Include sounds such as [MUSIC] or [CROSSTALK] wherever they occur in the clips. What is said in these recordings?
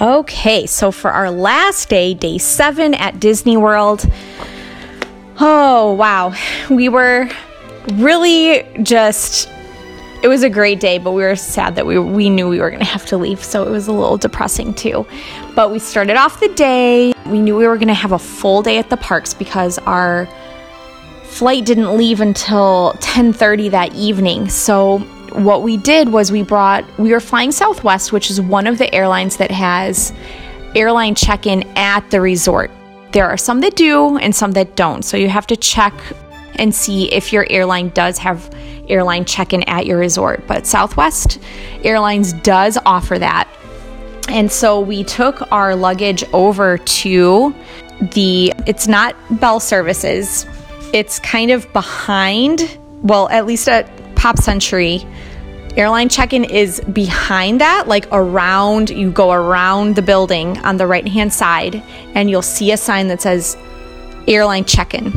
Okay, so for our last day, day seven at Disney World, oh wow, we were really just. It was a great day, but we were sad that we we knew we were going to have to leave, so it was a little depressing too. But we started off the day. We knew we were going to have a full day at the parks because our flight didn't leave until 10:30 that evening. So what we did was we brought we were flying Southwest, which is one of the airlines that has airline check-in at the resort. There are some that do and some that don't. So you have to check and see if your airline does have airline check-in at your resort. But Southwest Airlines does offer that. And so we took our luggage over to the it's not Bell Services. It's kind of behind, well, at least at Pop Century airline check-in is behind that like around you go around the building on the right hand side and you'll see a sign that says airline check-in.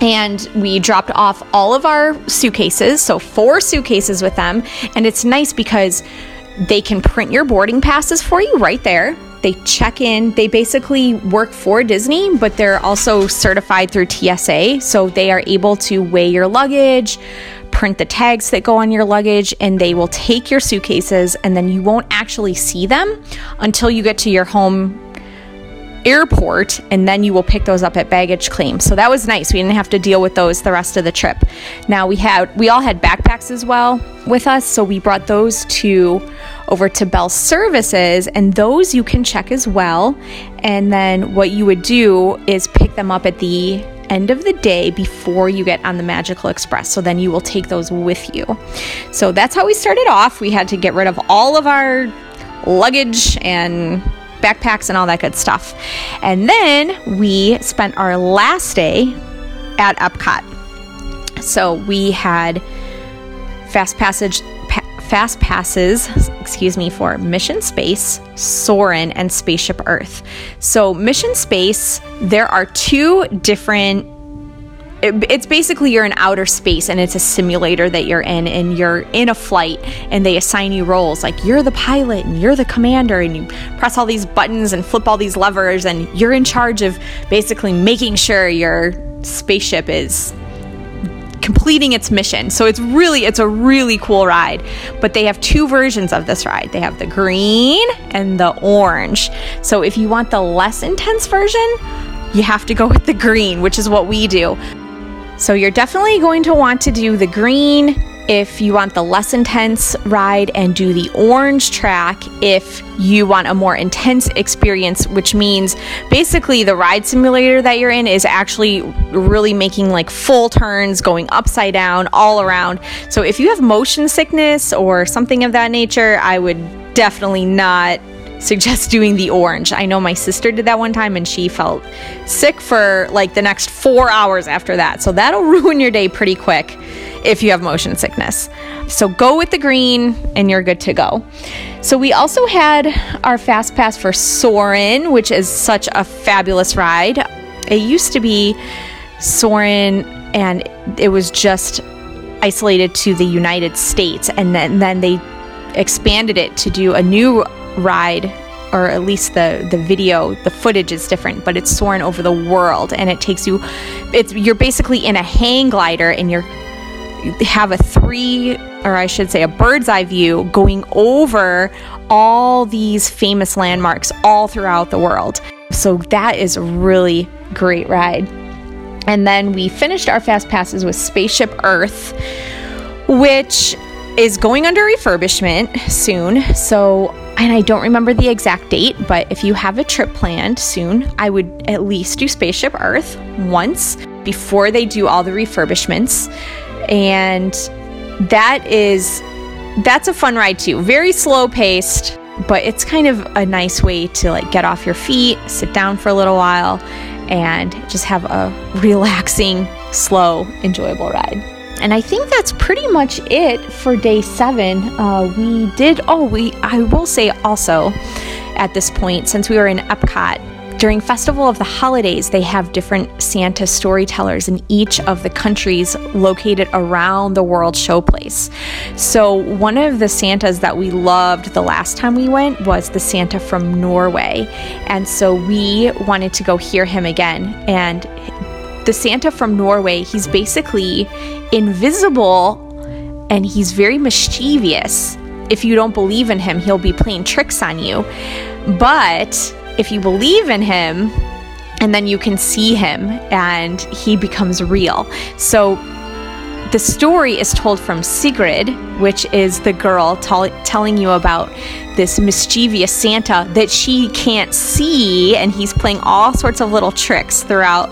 And we dropped off all of our suitcases so four suitcases with them. And it's nice because they can print your boarding passes for you right there. They check in. They basically work for disney but they're also certified through tsa so they are able to weigh your luggage print the tags that go on your luggage and they will take your suitcases and then you won't actually see them until you get to your home airport and then you will pick those up at baggage claim. So that was nice. We didn't have to deal with those the rest of the trip. Now we had we all had backpacks as well with us, so we brought those to over to Bell Services and those you can check as well. And then what you would do is pick them up at the end of the day before you get on the Magical Express. So then you will take those with you. So that's how we started off. We had to get rid of all of our luggage and backpacks and all that good stuff. And then we spent our last day at Epcot. So we had fast passage fast passes, excuse me, for Mission Space, Soarin', and Spaceship Earth. So, Mission Space, there are two different it's basically you're in outer space and it's a simulator that you're in and you're in a flight and they assign you roles like you're the pilot and you're the commander and you press all these buttons and flip all these levers and you're in charge of basically making sure your spaceship is completing its mission. So it's really it's a really cool ride. But they have two versions of this ride. They have the green and the orange. So if you want the less intense version, you have to go with the green, which is what we do. So you're definitely going to want to do the green if you want the less intense ride and do the orange track if you want a more intense experience, which means basically the ride simulator that you're in is actually really making like full turns, going upside down, all around. So if you have motion sickness or something of that nature, I would definitely not suggest [LAUGHS] doing the orange. I know my sister did that one time and she felt sick for like the next four hours after that. So that'll [LAUGHS] ruin your day pretty quick if you have motion sickness. So go with the green and you're good to go. So we also had our fast pass for Soarin', which is such a fabulous ride. It used to be Soarin' and it was just isolated to the United States and then, then they expanded it to do a new ride or at least the the video the footage is different but it's soaring over the world and it takes you it's you're basically in a hang glider and you're have a three, or I should say, a bird's eye view going over all these famous landmarks all throughout the world. So that is a really great ride. And then we finished our fast passes with Spaceship Earth, which is going under refurbishment soon. So, and I don't remember the exact date, but if you have a trip planned soon, I would at least do Spaceship Earth once before they do all the refurbishments and that is that's a fun ride too. Very slow paced, but it's kind of a nice way to like get off your feet, sit down for a little while, and just have a relaxing, slow, enjoyable ride. And I think that's pretty much it for day seven. Uh, we did, oh, we, I will say also at this point, since we were in Epcot, during Festival of the Holidays, they have different Santa storytellers in each of the countries located around the World Showcase. So, one of the Santas that we loved the last time we went was the Santa from Norway. And so, we wanted to go hear him again. And the Santa from Norway, he's basically invisible and he's very mischievous. If you don't believe in him, he'll be playing tricks on you. But if you believe in him, and then you can see him and he becomes real. So the story is told from Sigrid, which is the girl t- telling you about this mischievous Santa that she can't see, and he's playing all sorts of little tricks throughout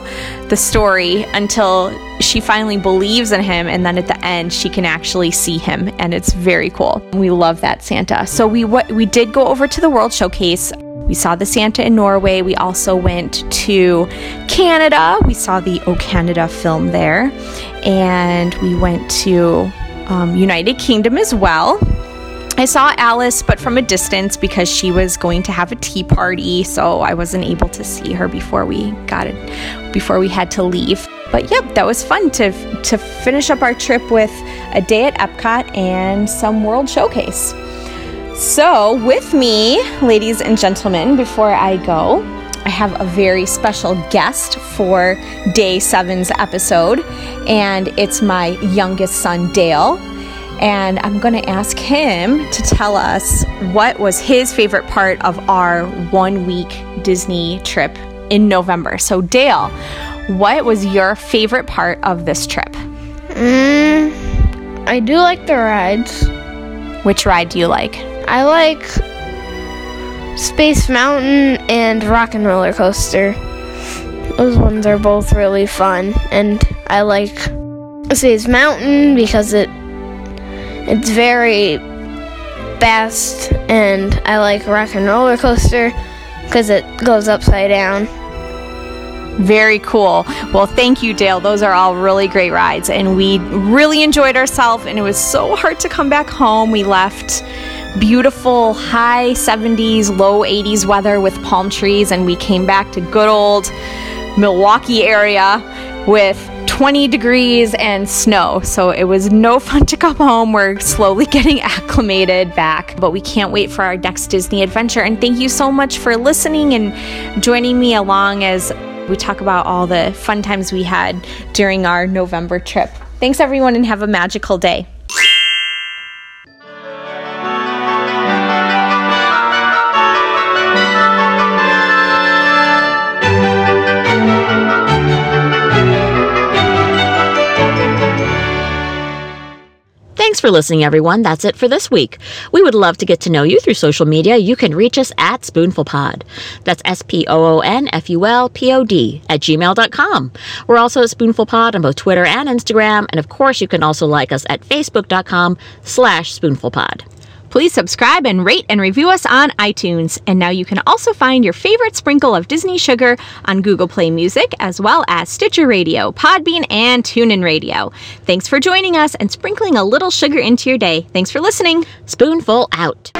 the story until she finally believes in him, and then at the end, she can actually see him, and it's very cool. We love that Santa. So we w- we did go over to the World Showcase. We saw the Santa in Norway. We also went to Canada. We saw the O Canada film there. And we went to um, United Kingdom as well. I saw Alice, but from a distance because she was going to have a tea party, so I wasn't able to see her before we got it, before we had to leave. But yep, that was fun to to finish up our trip with a day at Epcot and some World Showcase. So, with me, ladies and gentlemen, before I go, I have a very special guest for day seven's episode, and it's my youngest son, Dale. And I'm going to ask him to tell us what was his favorite part of our one week Disney trip in November. So, Dale, what was your favorite part of this trip? Mm, I do like the rides. Which ride do you like? I like Space Mountain and Rock and Roller Coaster. Those ones are both really fun, and I like Space Mountain because it it's very fast, and I like Rock and Roller Coaster because it goes upside down. Very cool. Well, thank you, Dale. Those are all really great rides, and we really enjoyed ourselves. And it was so hard to come back home. We left beautiful high 70s, low 80s weather with palm trees, and we came back to good old Milwaukee area with 20 degrees and snow. So it was no [LAUGHS] fun to come home. We're slowly [LAUGHS] getting acclimated back, but we can't wait for our next Disney adventure. And thank you so much for listening and joining me along as we talk about all the fun times we had during our November trip. Thanks, everyone, and have a magical day. Thanks for listening, everyone. That's it for this week. We would love to get to know you through social media. You can reach us at SpoonfulPod. That's S P O O N F U L P O D at gmail.com. We're also at SpoonfulPod on both Twitter and Instagram. And of course, you can also like us at Facebook.com slash SpoonfulPod. Please subscribe and rate and review us on iTunes. And now you can also find your favorite sprinkle of Disney sugar on Google Play Music, as well as Stitcher Radio, Podbean, and TuneIn Radio. Thanks for joining us and sprinkling a little sugar into your day. Thanks for listening. Spoonful out.